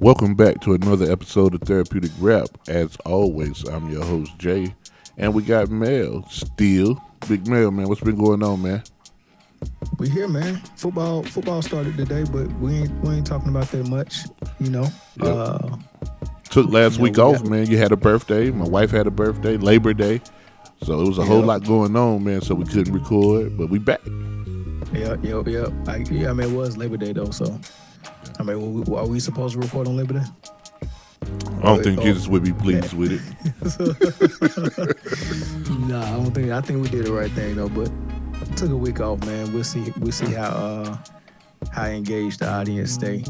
Welcome back to another episode of Therapeutic Rap. As always, I'm your host Jay, and we got Mel still. Big Mel, man, what's been going on, man? We here, man. Football, football started today, but we ain't we ain't talking about that much, you know. Yep. Uh, Took last You know, week we off, got- man. You had a birthday. My wife had a birthday, Labor Day. So it was a whole lot going on, man. So we couldn't record, but we back. yeah, yeah, yeah. I, yeah, I mean, it was Labor Day though, so I mean, are we supposed to record on Labor Day? I don't think. Jesus would be pleased with it. Nah, I don't think. I think we did the right thing though, but took a week off, man. We'll see. We'll see how uh how engaged the audience stay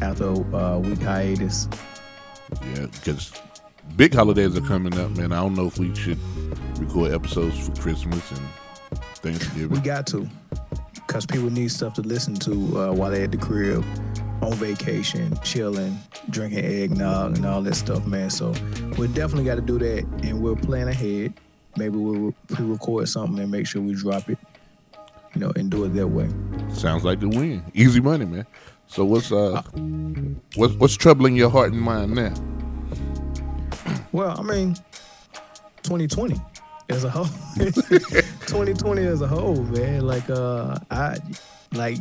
after a uh, week hiatus. Yeah, because big holidays are coming up, man. I don't know if we should record episodes for Christmas and Thanksgiving. We got to, cause people need stuff to listen to uh, while they're at the crib, on vacation, chilling, drinking eggnog and all that stuff, man. So we definitely got to do that, and we're planning ahead. Maybe we'll pre-record something and make sure we drop it, you know, and do it that way. Sounds like the win. Easy money, man. So what's uh what's what's troubling your heart and mind now? Well, I mean, 2020 as a whole. 2020 as a whole, man. Like, uh, I like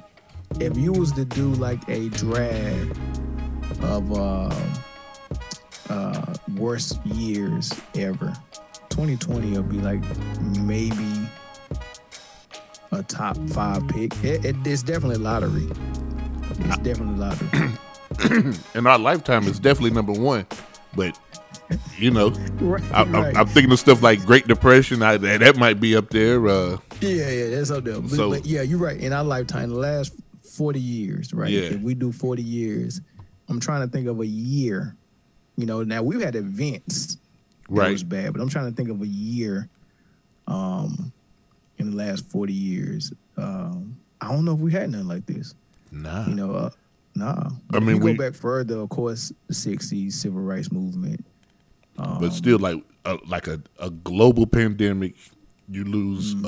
if you was to do like a drag of uh, uh, worst years ever, 2020 will be like maybe a top five pick. It, it, it's definitely lottery. It's definitely lottery. In our lifetime, it's definitely number one. But you know, right, I, I'm, right. Thinking of stuff like Great Depression. I, that that might be up there. Uh, Yeah, yeah, that's up there. But, So- but yeah, you're right. In our lifetime, the last 40 years, right? Yeah. If we do 40 years, I'm trying to think of a year. You know, now we've had events that right. was bad, but I'm trying to think of a year um in the last 40 years. Um I don't know if we had nothing like this. Nah. You know, uh, nah. I mean, if we- go back further, of course, the 60s, civil rights movement. Um, but still, like a, like a, a global pandemic, you lose Mm-hmm.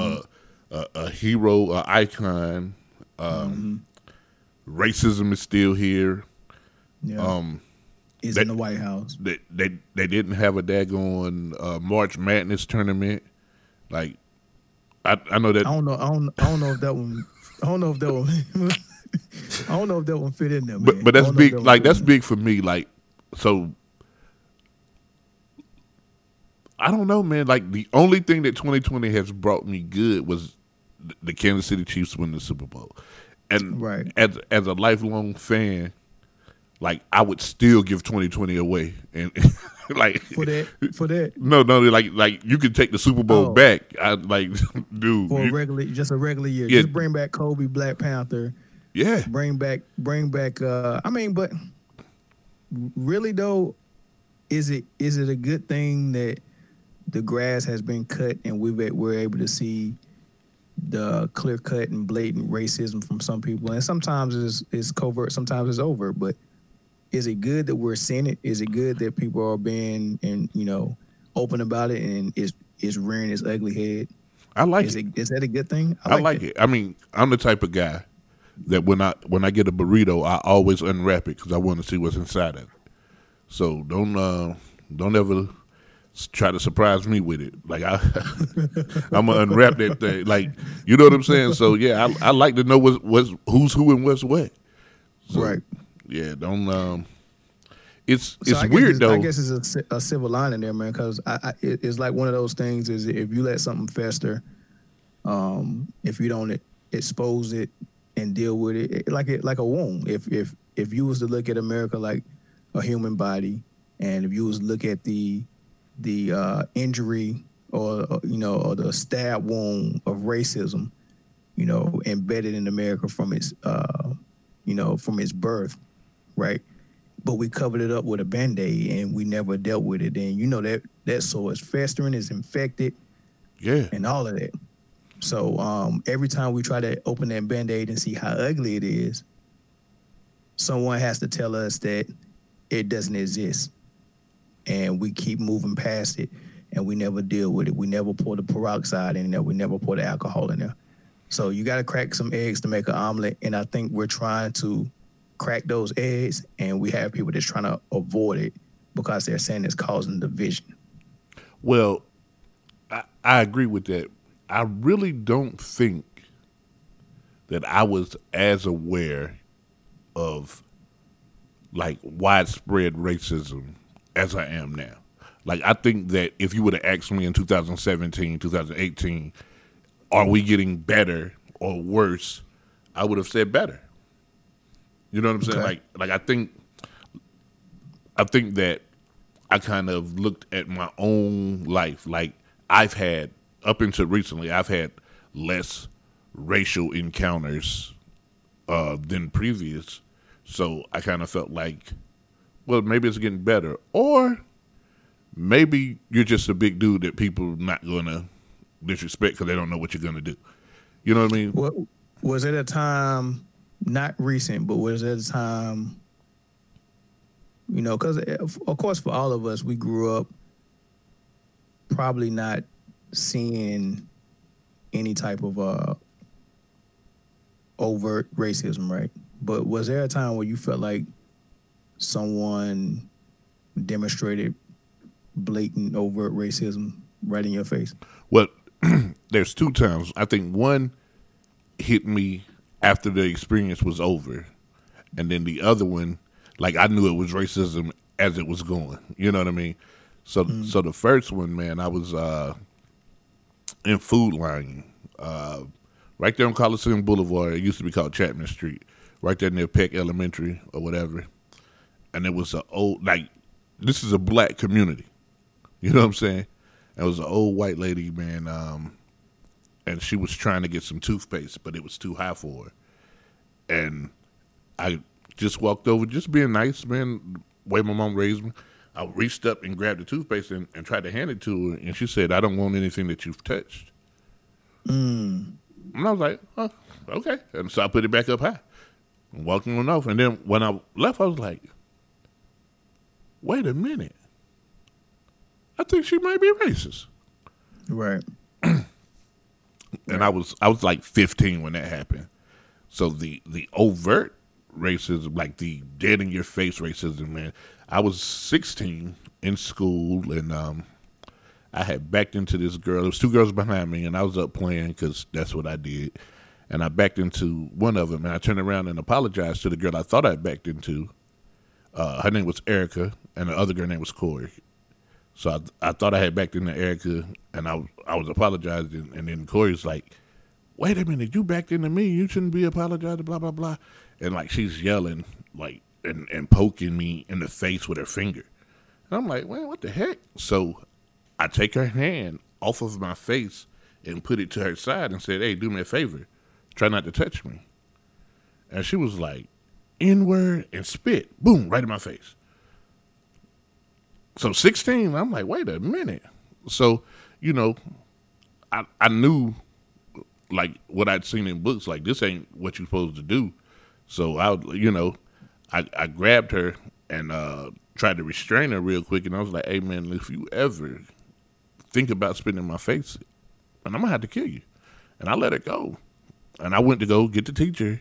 uh, a, a hero, a icon. Um, Mm-hmm. Racism is still here. yeah, Um, is in the White House. they they they didn't have a daggone uh, March Madness tournament. Like, I I know that I don't know. I don't. I don't know if that one. I don't know if that one. I don't know if that one fit in there, man. but but that's don't know if big. that Like that's big for me. Like so. I don't know, man. Like the only thing that 2020 has brought me good was the Kansas City Chiefs winning the Super Bowl, and Right. as as a lifelong fan, like I would still give 2020 away, and like for that. For that. No, no, like like you could take the Super Bowl Oh. back. I like, dude. For a you- regular, just a regular year. Yeah. Just bring back Kobe, Black Panther. yeah, Bring back. Bring back. uh I mean, but really though, is it is it a good thing that the grass has been cut and we've we're able to see the clear cut and blatant racism from some people, and sometimes it's it's covert, sometimes it's overt. But is it good that we're seeing it? Is it good that people are being and you know open about it and is is rearing its ugly head? I like Is it. it is that a good thing? I like it. I mean, I'm the type of guy that when I when I get a burrito, I always unwrap it because I want to see what's inside of it. So don't uh, don't ever try to surprise me with it. Like I, I'm gonna unwrap that thing. Like you know what I'm saying. So yeah, I, I like to know what's, what's who's who and what's what. So, Right. Yeah. Don't. Um, it's So it's weird it's, though. I guess it's a, a civil line in there, man, because I, I, it's like one of those things. Is if you let something fester, um, if you don't expose it and deal with it, it like it like a wound. If if if you was to look at America like a human body, and if you was to look at the the uh, injury or, or you know or the stab wound of racism, you know, embedded in America from its uh, you know from its birth, right? but we covered it up with a band-aid and we never dealt with it and you know that that sore is festering is infected yeah. and all of that so um, every time we try to open that band-aid and see how ugly it is someone has to tell us that it doesn't exist and we keep moving past it and we never deal with it we never pour the peroxide in there we never pour the alcohol in there so you got to crack some eggs to make an omelet and i think we're trying to crack those eggs, and we have people that's trying to avoid it because they're saying it's causing division. Well, I, I agree with that. I really don't think that I was as aware of like widespread racism as I am now. Like I think that if you would have asked me in 2017, 2018, are we getting better or worse? I would have said better. You know what I'm saying? Okay. Like like I think I think that I kind of looked at my own life. Like I've had up until recently, I've had less racial encounters uh, than previous. So I kind of felt like, well, maybe it's getting better, or maybe you're just a big dude that people not gonna disrespect because they don't know what you're gonna do. You know what I mean? What was it a time not recent, but was it a time? You know, because of course, for all of us, we grew up probably not seeing any type of uh, overt racism, right? But was there a time where you felt like someone demonstrated blatant overt racism right in your face? Well, there's two times. I think one hit me after the experience was over, and then the other one, like I knew it was racism as it was going. You know what I mean? So, so the first one, man, I was uh, in Food Lion, uh, right there on Coliseum Boulevard. It used to be called Chapman Street, right there near Peck Elementary or whatever. And it was an old like this is a black community. You know what I'm saying? It was an old white lady, man, um, and she was trying to get some toothpaste, but it was too high for her. And I just walked over, just being nice, man. the Way my mom raised me. I reached up and grabbed the toothpaste and, and tried to hand it to her, and she said, "I don't want anything that you've touched." Mm. And I was like, oh, okay. And so I put it back up high and walking on off. And then when I left, I was like, wait a minute. I think she might be racist. Right. And I was I was like 15 when that happened. So the the overt racism, like the dead in your face racism, man. I was 16 in school and um I had backed into this girl. There was two girls behind me, and I was up playing because that's what I did. And I backed into one of them, and I turned around and apologized to the girl I thought I backed into. Uh, her name was Erica, and the other girl name was Corey. So I, I thought I had backed into Erica, and I I was apologizing, and then Corey's like, "Wait a minute, you backed into me. You shouldn't be apologizing." Blah blah blah, and like she's yelling like and and poking me in the face with her finger, and I'm like, "Man, what the heck?" So I take her hand off of my face and put it to her side and said, "Hey, do me a favor, try not to touch me." And she was like, "N word and spit, boom, right in my face." So 16, I'm like, wait a minute. So, you know, I I knew like what I'd seen in books, like this ain't what you're supposed to do. So I, you know, I I grabbed her and uh, tried to restrain her real quick, and I was like, hey man, if you ever think about spitting in my face, and I'm gonna have to kill you. And I let her go. And I went to go get the teacher.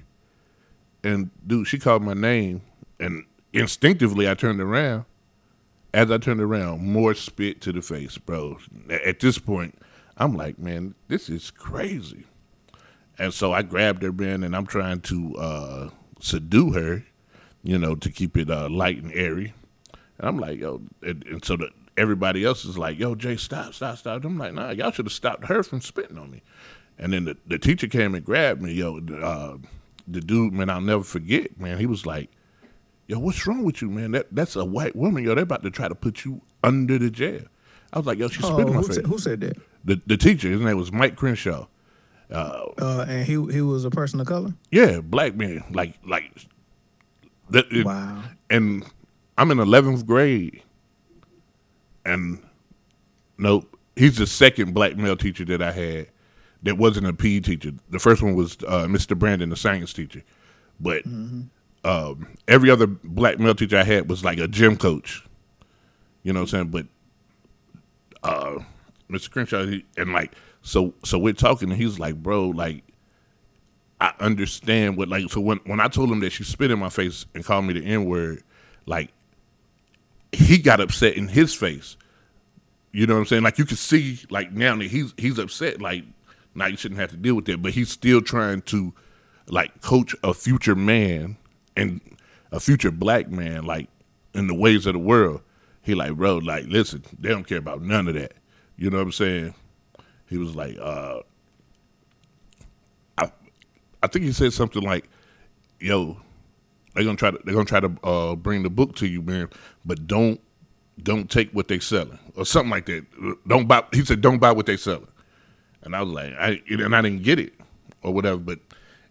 And dude, she called my name and instinctively I turned around. As I turned around, more spit to the face, bro. At this point, I'm like, man, this is crazy. And so I grabbed her, man, and I'm trying to uh, subdue her, you know, to keep it uh, light and airy. And I'm like, yo, and, and so the, everybody else is like, yo, Jay, stop, stop, stop. I'm like, nah, y'all should have stopped her from spitting on me. And then the, the teacher came and grabbed me, yo. Uh, the dude, man, I'll never forget, man. He was like, yo, what's wrong with you, man? That that's a white woman, yo. They're about to try to put you under the jail. I was like, yo, she spit Oh, in my who, face. said, who said that? The the teacher, his name was Mike Crenshaw. Uh, and he he was a person of color. Yeah, black man, like like. That, it- Wow. and I'm in eleventh grade, and nope, he's the second black male teacher that I had that wasn't a PE teacher. The first one was uh, Mr. Brandon, the science teacher, but um, every other black male teacher I had was like a gym coach. You know what I'm saying? But uh, Mr. Crenshaw, he, and like so, so we're talking, and he's like, "Bro, like, I understand what like so when when I told him that she spit in my face and called me the N word, like he got upset in his face. You know what I'm saying? Like you can see like now that he's he's upset, like now you shouldn't have to deal with that. But he's still trying to like coach a future man and a future black man, like in the ways of the world. He like, bro, like, listen, they don't care about none of that. You know what I'm saying? He was like, uh, I, I think he said something like, "Yo, they're gonna try to they're gonna try to uh, bring the book to you, man, but don't don't take what they selling or something like that. Don't buy." He said, "Don't buy what they selling," and I was like, I and I didn't get it or whatever. But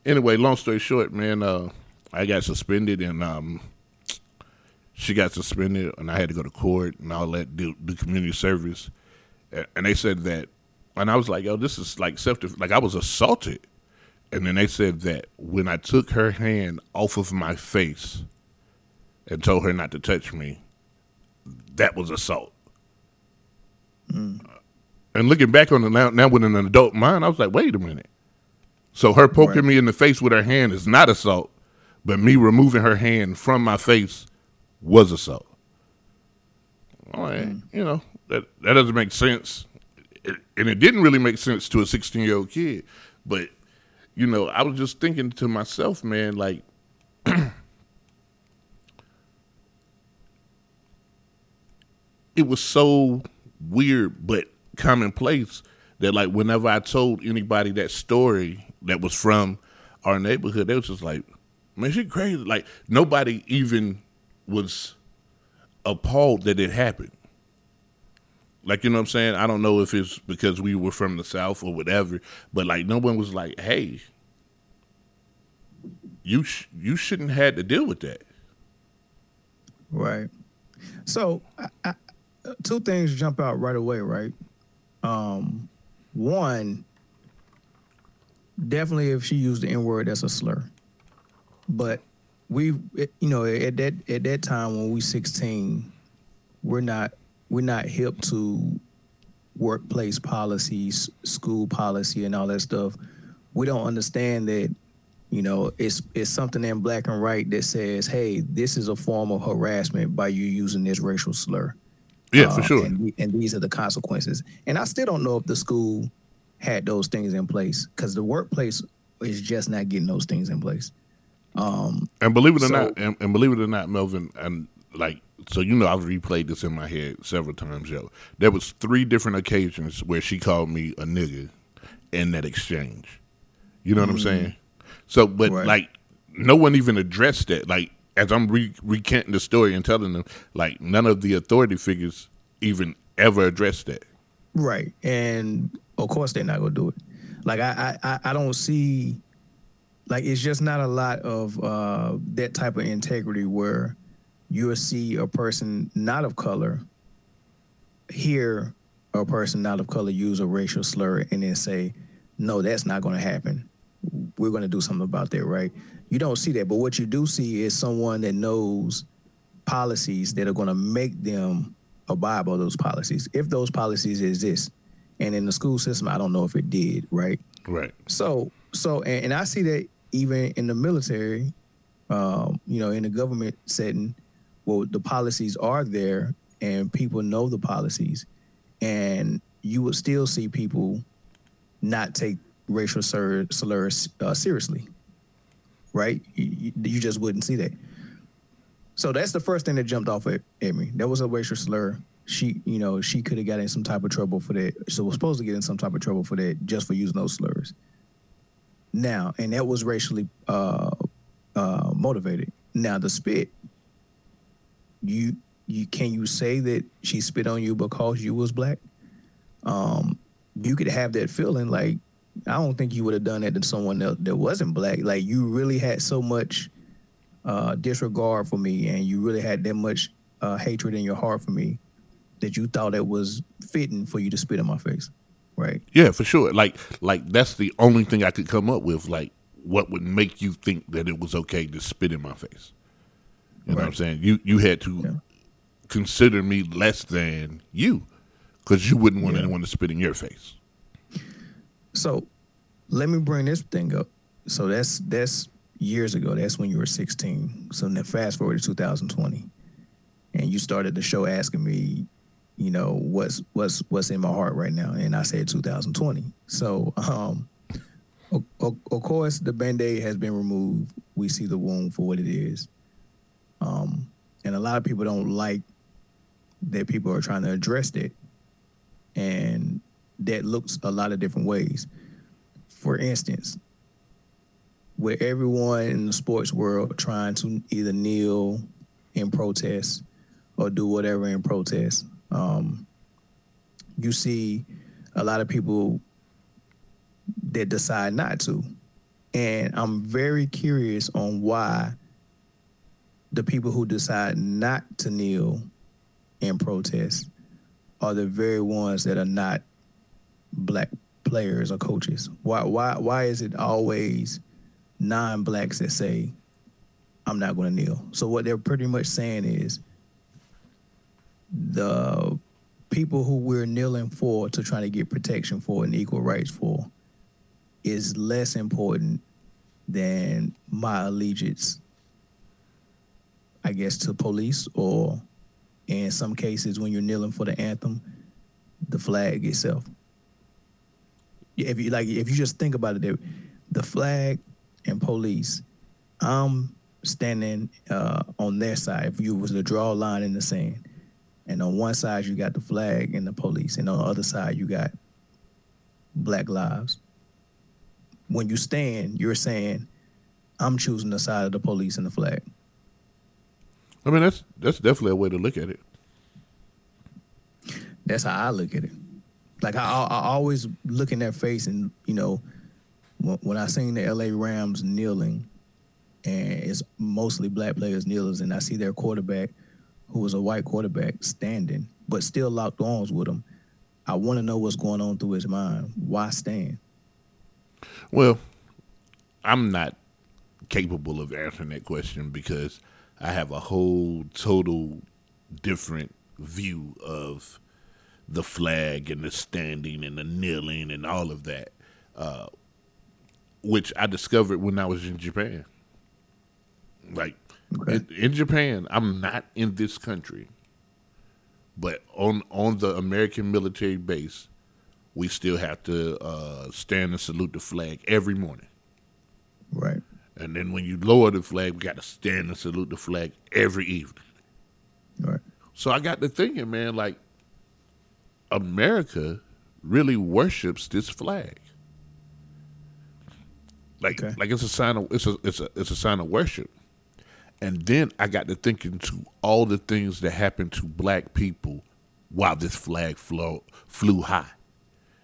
anyway, long story short, man, uh, I got suspended and um, she got suspended, and I had to go to court and all that, do, do community service, and they said that, and I was like, yo, this is like self, like I was assaulted, and then they said that when I took her hand off of my face and told her not to touch me, that was assault. Mm. And looking back on it now, now with an adult mind, I was like, wait a minute. So her poking right. me in the face with her hand is not assault, but me removing her hand from my face was assault. All right, mm. you know that that doesn't make sense, it, and it didn't really make sense to a 16 year old kid. But you know, I was just thinking to myself, man, like. it was so weird but commonplace that like whenever I told anybody that story that was from our neighborhood, they was just like, "Man, she crazy!" Like nobody even was appalled that it happened. Like you know what I'm saying? I don't know if it's because we were from the South or whatever, but like no one was like, "Hey, you sh- you shouldn't have to deal with that." Right. So, I, I, two things jump out right away. Right. Um, one, definitely if she used the N word, that's a slur. But we you know at that at that time when we 16 we're not we're not hip to workplace policies school policy and all that stuff. We don't understand that you know it's it's something in black and white that says hey this is a form of harassment by you using this racial slur. Yeah uh, for sure. and, and these are the consequences. And i still don't know if the school had those things in place because the workplace is just not getting those things in place um, and believe it or so, not, and, and, believe it or not, Melvin, and like so, you know, I've replayed this in my head several times, yo. There was three different occasions where she called me a nigga in that exchange. You know what mm-hmm. I'm saying? So, but right. like, no one even addressed that. Like, as I'm re- recanting the story and telling them, like, none of the authority figures even ever addressed that. Right, and of course they're not gonna do it. Like, I, I, I don't see like it's just not a lot of uh, that type of integrity where you'll see a person not of color hear a person not of color use a racial slur and then say, no, that's not going to happen. We're going to do something about that, right? You don't see that. But what you do see is someone that knows policies that are going to make them abide by those policies, if those policies exist. And in the school system, I don't know if it did, right? Right. So, so, and, and I see that even in the military, um, you know, in the government setting, well, the policies are there and people know the policies, and you would still see people not take racial slurs uh, seriously, right? You, you, just wouldn't see that. So that's the first thing that jumped off at, at me. That was a racial slur. She, you know, she could have got in some type of trouble for that. So was supposed to get in some type of trouble for that just for using those slurs now, and that was racially uh, uh, motivated. Now the spit, you you can you say that she spit on you because you was black? Um, you could have that feeling like I don't think you would have done that to someone else that wasn't black. Like you really had so much uh, disregard for me, and you really had that much uh, hatred in your heart for me that you thought it was fitting for you to spit in my face. Right. Yeah, for sure. Like like that's the only thing I could come up with. Like what would make you think that it was okay to spit in my face? You right. know what I'm saying? You you had to yeah. consider me less than you because you wouldn't want yeah. anyone to spit in your face. So let me bring this thing up. so that's that's years ago. That's when you were 16. So then fast forward to 2020, and you started the show asking me, you know, what's what's what's in my heart right now, and I said 2020. So, um, of, course, the band-aid has been removed. We see the wound for what it is. Um, and a lot of people don't like that people are trying to address it and that looks a lot of different ways. For instance, with everyone in the sports world trying to either kneel in protest or do whatever in protest, um, you see a lot of people that decide not to. And I'm very curious on why the people who decide not to kneel in protest are the very ones that are not black players or coaches. Why why why is it always non-blacks that say I'm not going to kneel? So what they're pretty much saying is the people who we're kneeling for to try to get protection for and equal rights for is less important than my allegiance, I guess, to police or in some cases when you're kneeling for the anthem, the flag itself. If you like, if you just think about it, the flag and police, I'm standing uh, on their side. If you was to draw a line in the sand, and on one side you got the flag and the police, and on the other side you got Black Lives. When you stand, you're saying, "I'm choosing the side of the police and the flag." I mean, that's that's definitely a way to look at it. That's how I look at it. Like I, I always look in their face, and you know, when, when I seen the L.A. Rams kneeling, and it's mostly black players kneeling, and I see their quarterback who was a white quarterback standing, but still locked arms with him. I want to know what's going on through his mind. Why stand? Well, I'm not capable of answering that question because I have a whole total different view of the flag and the standing and the kneeling and all of that, uh, which I discovered when I was in Japan. Like Okay. In, in, Japan, I'm not in this country, but on on the American military base, we still have to uh, stand and salute the flag every morning. Right. And then when you lower the flag, we got to stand and salute the flag every evening. Right. So I got to thinking, man, like America really worships this flag. Like, okay. like it's a sign of it's a it's a it's a sign of worship. And then I got to thinking to all the things that happened to black people while this flag flew, flew high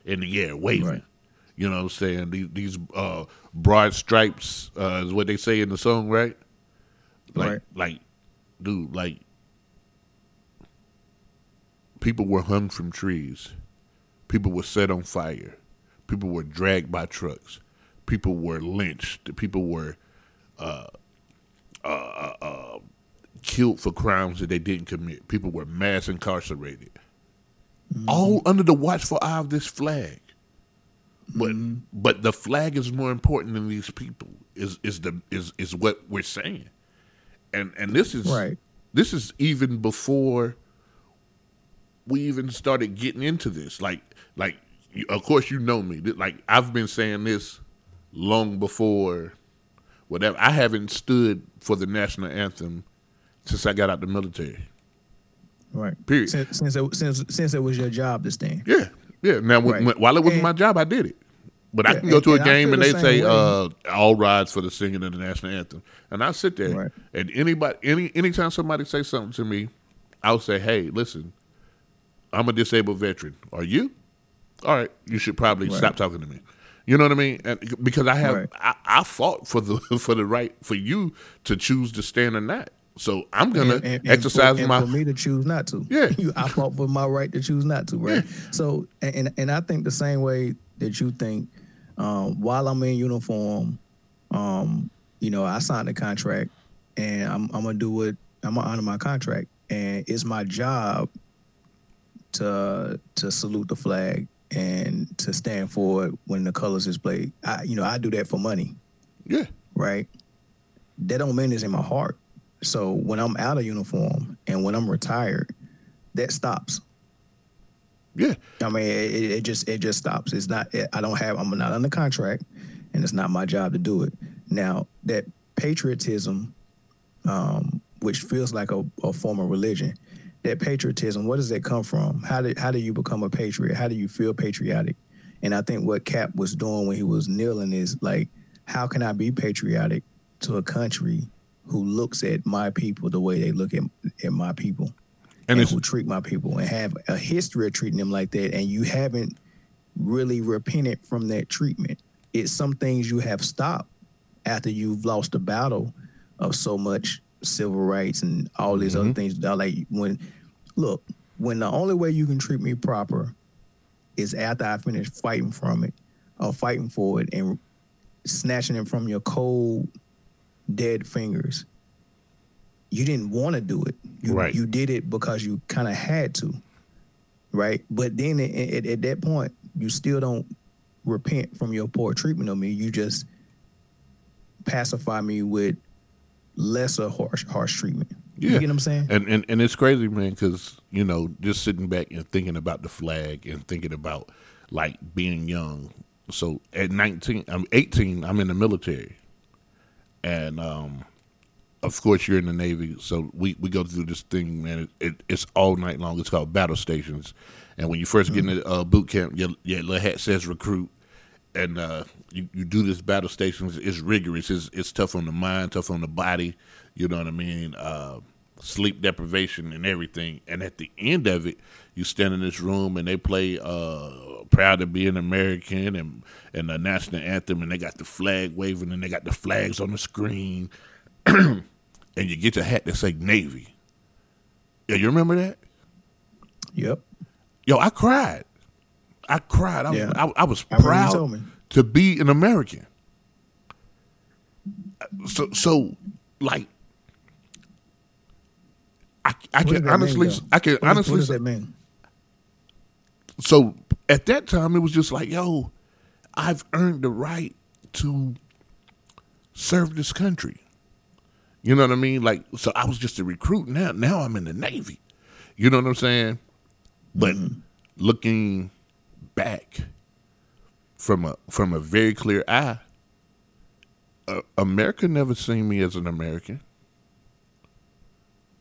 in the air, waving. Right. You know what I'm saying? These, these uh, broad stripes uh, is what they say in the song, right? Like, right. like, dude, like, people were hung from trees. People were set on fire. People were dragged by trucks. People were lynched. People were uh, uh, uh, uh, killed for crimes that they didn't commit. People were mass incarcerated, mm-hmm. all under the watchful eye of this flag. But mm-hmm. but the flag is more important than these people. Is is the is is what we're saying, and and this is right. This is even before we even started getting into this. Like like of course you know me. Like I've been saying this long before whatever. I haven't stood for the national anthem since I got out the military. Right. Period. Since since it, since, since it was your job to stand. Yeah, yeah. Now right. when, while it was and, my job, I did it. But yeah, I can go and, to a game and they the say uh, all rides for the singing of the national anthem, and I sit there right. and anybody any anytime somebody say something to me, I'll say, hey, listen, I'm a disabled veteran. Are you? All right, you should probably right. stop talking to me. You know what I mean? And because I have, right. I, I, fought for the for the right for you to choose to stand or not. So I'm gonna and, and, exercise and for, my. for me to choose not to. Yeah, you, I fought for my right to choose not to. Right. Yeah. So and and I think the same way that you think. Um, while I'm in uniform, um, you know, I signed a contract, and I'm, I'm gonna do what I'm gonna honor my contract, and it's my job to to salute the flag and to stand for it when the colors is played. I, you know, I do that for money. Yeah. Right. That don't mean it's in my heart. So when I'm out of uniform and when I'm retired, that stops. Yeah. I mean, it, it just it just stops. It's not. I don't have. I'm not under contract, and it's not my job to do it. Now that patriotism, um, which feels like a, a form of religion, that patriotism, what does that come from? How did how do you become a patriot? How do you feel patriotic? And I think what Cap was doing when he was kneeling is like, how can I be patriotic to a country who looks at my people the way they look at, at my people? and, and who treat my people and have a history of treating them like that, and you haven't really repented from that treatment. It's some things you have stopped after you've lost the battle of so much civil rights and all these mm-hmm. other things. Like when, look, when the only way you can treat me proper is after I finish fighting from it or fighting for it and snatching it from your cold, dead fingers you didn't want to do it. You, right. You did it because you kind of had to, right? But then at, at, at, that point, you still don't repent from your poor treatment of me. You just pacify me with lesser harsh harsh treatment. Yeah. You get what I'm saying? And and, and it's crazy, man, because you know, just sitting back and thinking about the flag and thinking about like being young. So at 19, I'm 18. I'm in the military, and um, of course you're in the Navy, so we, we go through this thing, man. It, it, it's all night long. It's called battle stations, and when you 1st mm-hmm. get into uh, boot camp, your, your little hat says recruit, and uh, you you do this battle stations. It's rigorous. It's it's tough on the mind, tough on the body. You know what I mean? Uh, sleep deprivation and everything. And at the end of it, you stand in this room and they play uh, "Proud to Be an American" and and the national anthem, and they got the flag waving, and they got the flags on the screen. and you get your hat that say Navy. Yeah, you remember that? Yep. Yo, I cried. I cried. I, yeah. I, I was proud to be an American. So, so like, I, I can honestly, mean, I can what honestly. What does that mean? So at that time, it was just like, yo, I've earned the right to serve this country. You know what I mean? Like, so I was just a recruit. Now, now I'm in the Navy. You know what I'm saying? But mm-hmm. looking back from a from a very clear eye, uh, America never seen me as an American.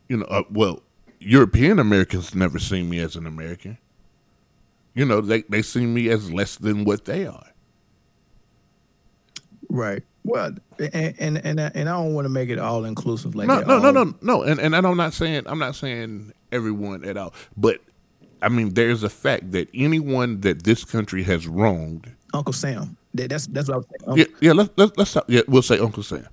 You know, uh, well, European Americans never seen me as an American. You know, they they see me as less than what they are. Right. Well, and and and, and I don't want to make it all inclusive like no, that. No, no, no, no, and and I'm not saying I'm not saying everyone at all, but I mean there's a fact that anyone that this country has wronged, Uncle Sam. That's that's what I was saying. Uncle, yeah, yeah. Let's let's let's stop. Yeah, we'll say Uncle Sam.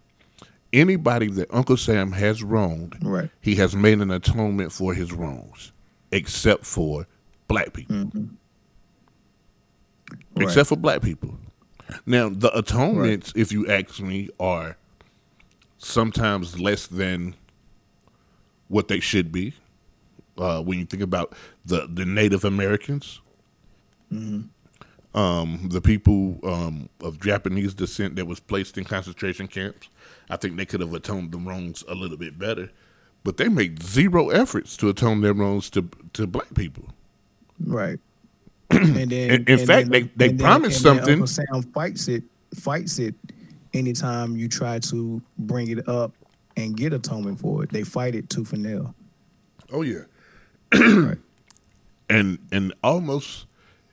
Anybody that Uncle Sam has wronged, right? He has made an atonement for his wrongs, except for black people. Mm-hmm. Right. Except for black people. Now, the atonements, right. if you ask me, are sometimes less than what they should be. Uh, when you think about the, the Native Americans, mm-hmm. Um, the people um, of Japanese descent that was placed in concentration camps, I think they could have atoned the wrongs a little bit better. But they made zero efforts to atone their wrongs to to black people. Right and then, in, in fact, then, they they promised something. Uncle Sam fights it, fights it. Anytime you try to bring it up and get atonement for it, they fight it tooth and nail. Oh yeah, right. and and almost,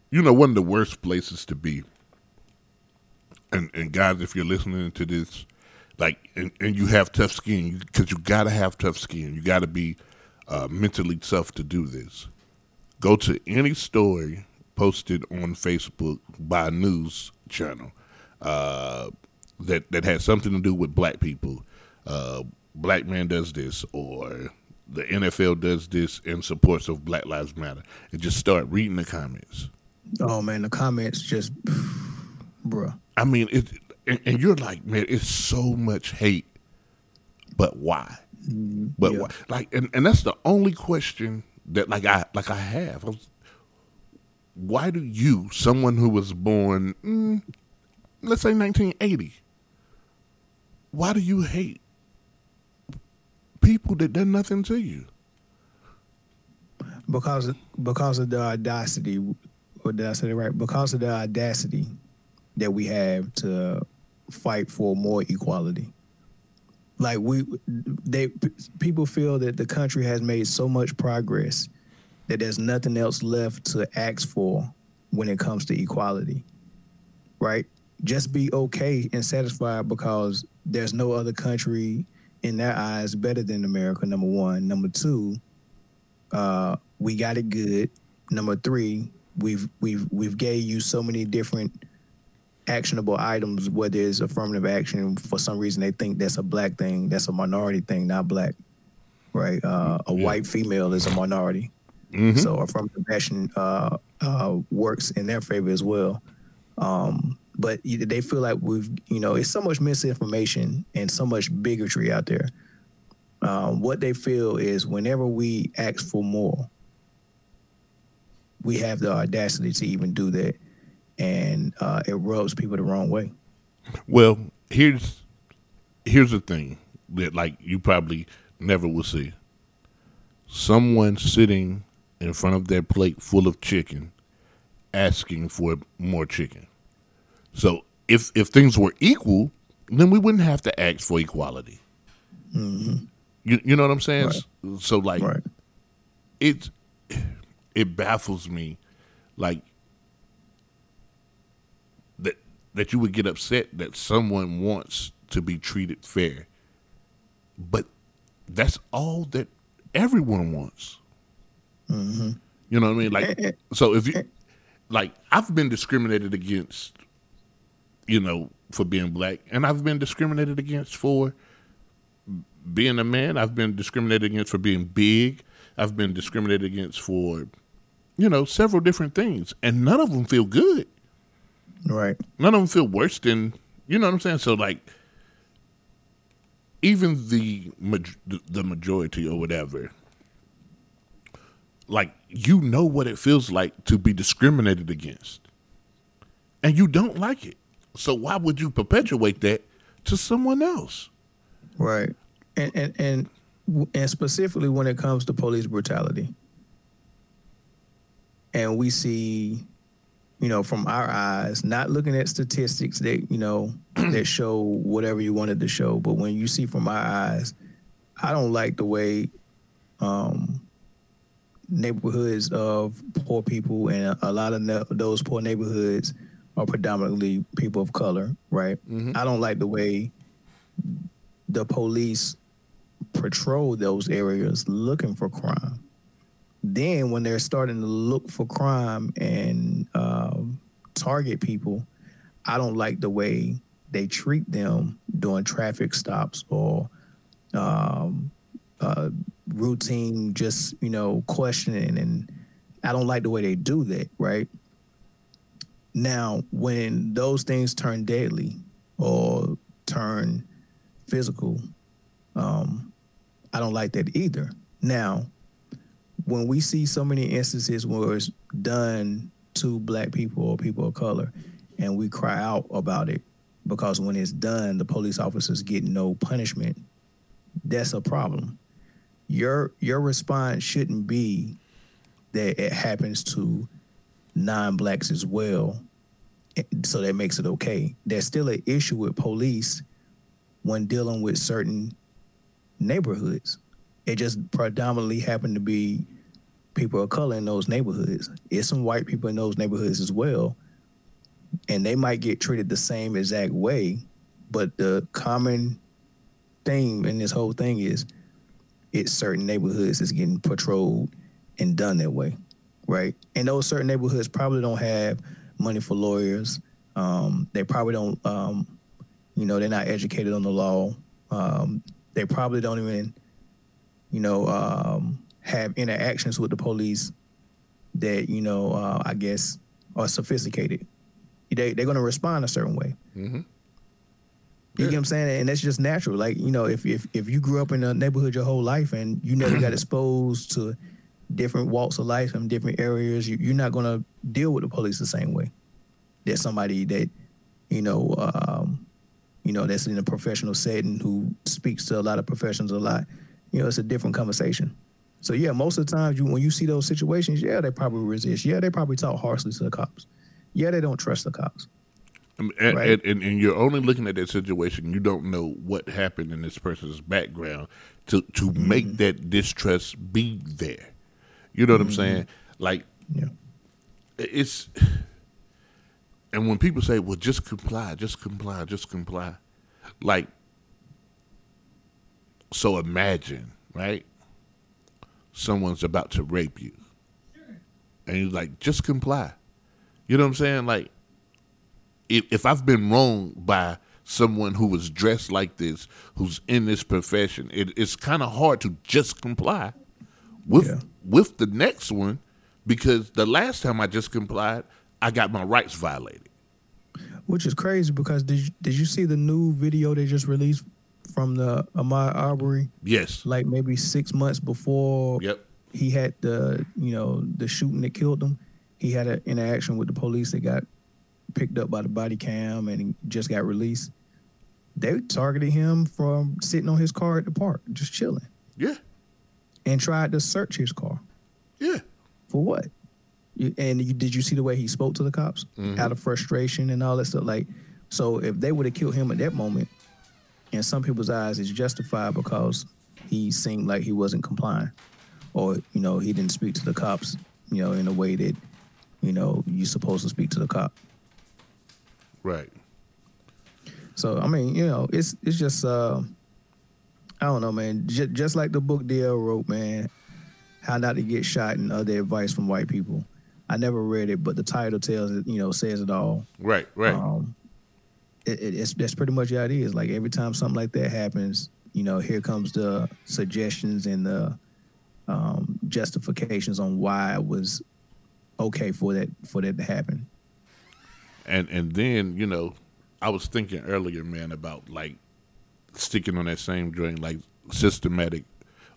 you know, one of the worst places to be. And and guys, if you're listening to this, like, and, and you have tough skin, because you gotta have tough skin. You gotta be uh, mentally tough to do this. Go to any story posted on Facebook by a news channel uh, that that had something to do with black people. Uh, black man does this, or the NFL does this in support of Black Lives Matter, and just start reading the comments. Oh man, the comments just, bruh. I mean, it, and, and you're like, man, it's so much hate, but why? Mm-hmm. But yeah. why? Like, and, and that's the only question that like I like I have. I was, why do you, someone who was born, mm, let's say 1980, why do you hate people that done nothing to you? Because because of the audacity, did I say it right? Because of the audacity that we have to fight for more equality. Like we, they people feel that the country has made so much progress that there's nothing else left to ask for when it comes to equality, right? Just be okay and satisfied because there's no other country in their eyes better than America. Number one, number two, uh, we got it good. Number three, we've we've we've gave you so many different actionable items whether it's affirmative action for some reason they think that's a black thing that's a minority thing not black right uh, a yeah. white female is a minority mm-hmm. so affirmative action uh, uh, works in their favor as well um, but they feel like we've you know it's so much misinformation and so much bigotry out there um, what they feel is whenever we ask for more we have the audacity to even do that and uh, it rubs people the wrong way. Well, here's here's the thing that like you probably never will see. Someone sitting in front of their plate full of chicken asking for more chicken. So if if things were equal, then we wouldn't have to ask for equality. Mm-hmm. You you know what I'm saying? Right. So like right. it it baffles me like that that you would get upset that someone wants to be treated fair. But that's all that everyone wants. Mm-hmm. You know what I mean? Like, so if you, like, I've been discriminated against, you know, for being black, and I've been discriminated against for being a man. I've been discriminated against for being big. I've been discriminated against for, you know, several different things, and none of them feel good. Right. None of them feel worse than you know what I'm saying. So like, even the the majority or whatever, like you know what it feels like to be discriminated against, and you don't like it. So why would you perpetuate that to someone else? Right. And and and and specifically when it comes to police brutality, and we see you know, from our eyes, not looking at statistics that, you know, that show whatever you wanted to show. But when you see from our eyes, I don't like the way um, neighborhoods of poor people and a, a lot of ne- those poor neighborhoods are predominantly people of color, right? Mm-hmm. I don't like the way the police patrol those areas looking for crime then when they're starting to look for crime and um, target people, I don't like the way they treat them during traffic stops or um, uh, routine, just you know, questioning, and I don't like the way they do that. Right now, when those things turn deadly or turn physical, um, I don't like that either. Now, when we see so many instances where it's done to black people or people of color and we cry out about it because when it's done the police officers get no punishment that's a problem. Your your response shouldn't be that it happens to non-blacks as well so that makes it okay. There's still an issue with police when dealing with certain neighborhoods. It just predominantly happened to be people of color in those neighborhoods. It's some white people in those neighborhoods as well. And they might get treated the same exact way, but the common theme in this whole thing is it's certain neighborhoods is getting patrolled and done that way, right? And those certain neighborhoods probably don't have money for lawyers. Um, they probably don't, um, you know, they're not educated on the law. Um, they probably don't even, you know, um, have interactions with the police that you know uh, I guess are sophisticated. They they're gonna respond a certain way. Mm-hmm. You yeah. get what I'm saying? And that's just natural. Like you know, if if if you grew up in a neighborhood your whole life and you never got exposed to different walks of life from different areas, you, are not gonna deal with the police the same way. There's somebody that you know, um, you know, that's in a professional setting who speaks to a lot of professionals a lot, you know, it's a different conversation. So yeah, most of the times you when you see those situations, yeah, they probably resist. Yeah, they probably talk harshly to the cops. Yeah, they don't trust the cops. And, right? and, and, you're only looking at that situation. You don't know what happened in this person's background to to mm-hmm. make that distrust be there. You know what mm-hmm. I'm saying? Like, yeah. it's and when people say, "Well, just comply, just comply, just comply," like, so imagine, right? Someone's about to rape you, and you're like, "Just comply." You know what I'm saying? Like, if if I've been wronged by someone who was dressed like this, who's in this profession, it, it's kind of hard to just comply with yeah. with the next one because the last time I just complied, I got my rights violated. Which is crazy because did you, did you see the new video they just released from the Ahmaud Arbery. Yes. Like maybe six months before yep. he had the you know the shooting that killed him. He had an interaction with the police that got picked up by the body cam and he just got released. They targeted him from sitting on his car at the park, just chilling. Yeah. And tried to search his car. Yeah. For what? and you, did you see the way he spoke to the cops mm-hmm. out of frustration and all that stuff? Like, so if they would have killed him at that moment, in some people's eyes, it's justified because he seemed like he wasn't complying, or you know, he didn't speak to the cops, you know, in a way that you know you're supposed to speak to the cop. Right. So I mean, you know, it's it's just uh, I don't know, man. J- just like the book DL wrote, man, how not to get shot and other advice from white people. I never read it, but the title tells it, you know, says it all. Right, right. Um, it, it, it's that's pretty much how it is. Like every time something like that happens, you know, here comes the suggestions and the um, justifications on why it was okay for that for that to happen. And and then you know, I was thinking earlier, man, about like sticking on that same joint, like systematic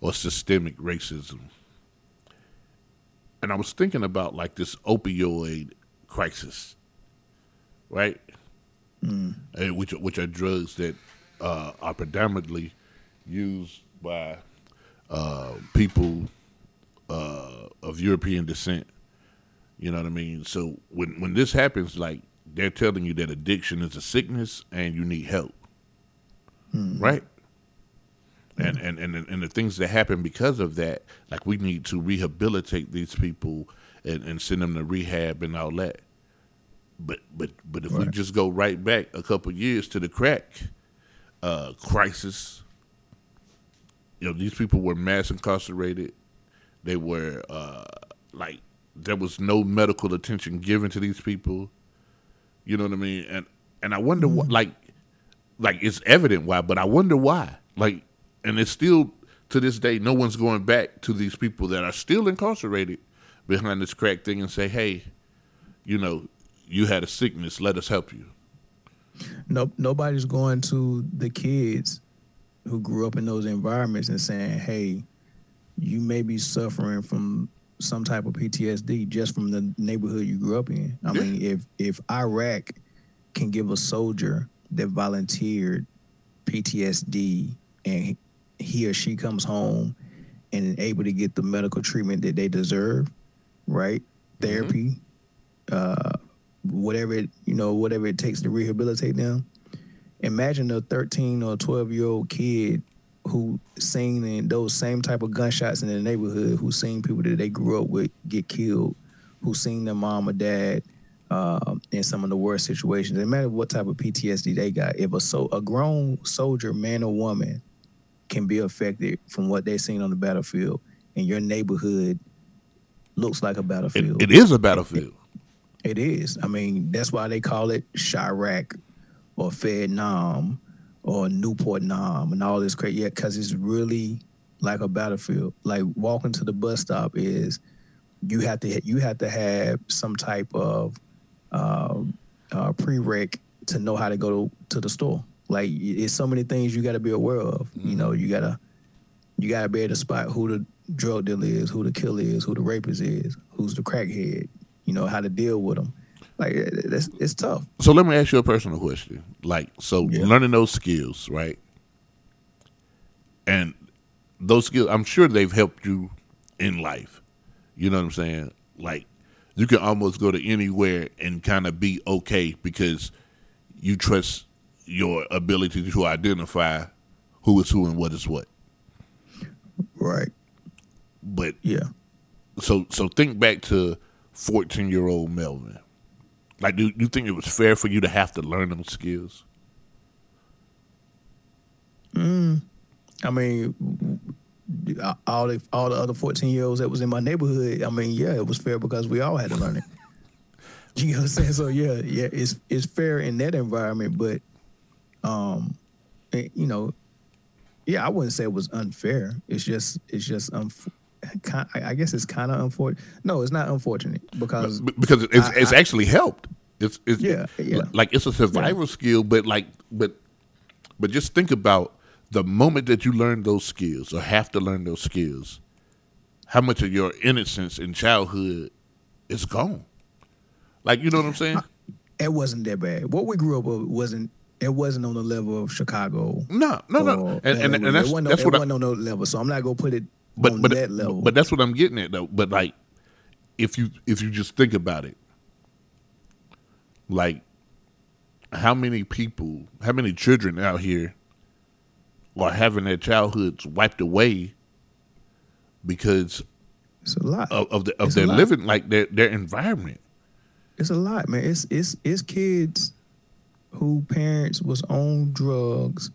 or systemic racism and I was thinking about like this opioid crisis, right? Mm. which which are drugs that uh, are predominantly used by uh, people uh, of European descent. You know what I mean? So when when this happens, like they're telling you that addiction is a sickness and you need help, mm. right? and, and, and and the things that happen because of that, like we need to rehabilitate these people and, and send them to rehab and all that. But but but if right. we just go right back a couple years to the crack uh, crisis, you know, these people were mass incarcerated. They were uh, like there was no medical attention given to these people. You know what I mean? And and I wonder mm-hmm. what like like it's evident why, but I wonder why. Like and it's still to this day, no one's going back to these people that are still incarcerated behind this crack thing and say, "Hey, you know, you had a sickness. Let us help you." No, nobody's going to the kids who grew up in those environments and saying, "Hey, you may be suffering from some type of PTSD just from the neighborhood you grew up in." I yeah. mean, if if Iraq can give a soldier that volunteered PTSD and he or she comes home and able to get the medical treatment that they deserve, right? Mm-hmm. Therapy, uh, whatever it, you know, whatever it takes to rehabilitate them. Imagine a 13 or 12 year old kid who seen in those same type of gunshots in the neighborhood, who seen people that they grew up with get killed, who seen their mom or dad uh, in some of the worst situations. No matter what type of PTSD they got, if a so a grown soldier, man or woman, can be affected from what they seen on the battlefield, and your neighborhood looks like a battlefield. it, it is a battlefield. It, is. I mean, that's why they call it Chiraq or Vietnam or Newport Nam and all this crazy. Yeah, because it's really like a battlefield. Like walking to the bus stop is you have to you have to have some type of uh, uh, prereq to know how to go to, to the store. Like it's so many things you got to be aware of. Mm-hmm. You know, you gotta you gotta be able to spot who the drug dealer is, who the killer is, who the rapist is, who's the crackhead. You know how to deal with them. Like it's, it's tough. So let me ask you a personal question. Like, so Yeah. learning those skills, right? And those skills, I'm sure they've helped you in life. You know what I'm saying? Like, you can almost go to anywhere and kind of be okay because you trust your ability to identify who is who and what is what. Right. But Yeah. so so think back to 14 year old Melvin. Like, do you think it was fair for you to have to learn those skills? I mean, all the all the other fourteen year olds that was in my neighborhood. I mean, yeah, it was fair because we all had to learn it. you know what I'm saying? So yeah, yeah, it's it's fair in that environment, but um, it- you know, yeah, I wouldn't say it was unfair. It's just it's just unf- I I guess it's kind of unfortunate. No, it's not unfortunate because because it's I- it's I- actually helped. It's it's Yeah, yeah. like it's a survival skill, but like but but just think about the moment that you learn those skills or have to learn those skills, how much of your innocence in childhood is gone. Like you know what I'm saying? it wasn't that bad. What we grew up with wasn't it wasn't on the level of Chicago. No, no, no, and and, and that's it wasn't, that's it what wasn't on no level. So I'm not gonna put it but but that but that's what I'm getting at though. But like, if you if you just think about it, like, how many people, how many children out here are having their childhoods wiped away because it's a lot. of, of, the, of their living, like their their environment. It's a lot, man. It's it's it's kids who parents was on drugs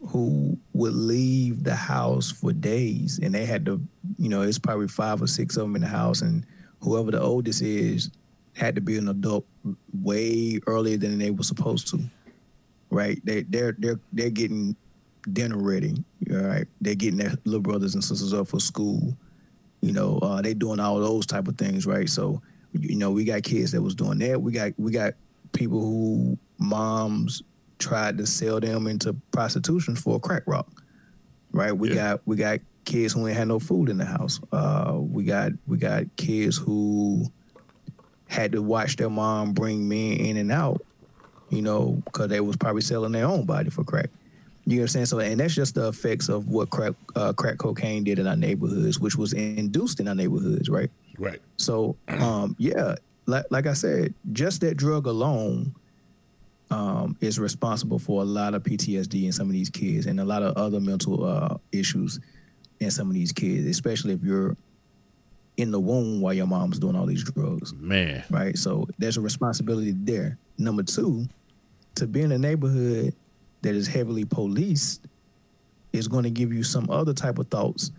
who would leave the house for days and they had to you know, it's probably five or six of them in the house and whoever the oldest is had to be an adult way earlier than they were supposed to. Right? They they're they're they're getting dinner ready. All right. They're getting their little brothers and sisters up for school. You know, uh, they doing all those type of things, right? So, you know, we got kids that was doing that. We got we got people who moms tried to sell them into prostitution for a crack rock, right? We Yeah. got we got kids who ain't had no food in the house. Uh, we got we got kids who had to watch their mom bring men in and out, you know, because they was probably selling their own body for crack. You know what I'm saying? So, and that's just the effects of what crack uh, crack cocaine did in our neighborhoods, which was induced in our neighborhoods, right? Right. So, um, yeah, like like I said, just that drug alone um, is responsible for a lot of PTSD in some of these kids and a lot of other mental uh, issues in some of these kids, especially if you're in the womb while your mom's doing all these drugs, Man. right? So there's a responsibility there. Number two, to be in a neighborhood that is heavily policed is going to give you some other type of thoughts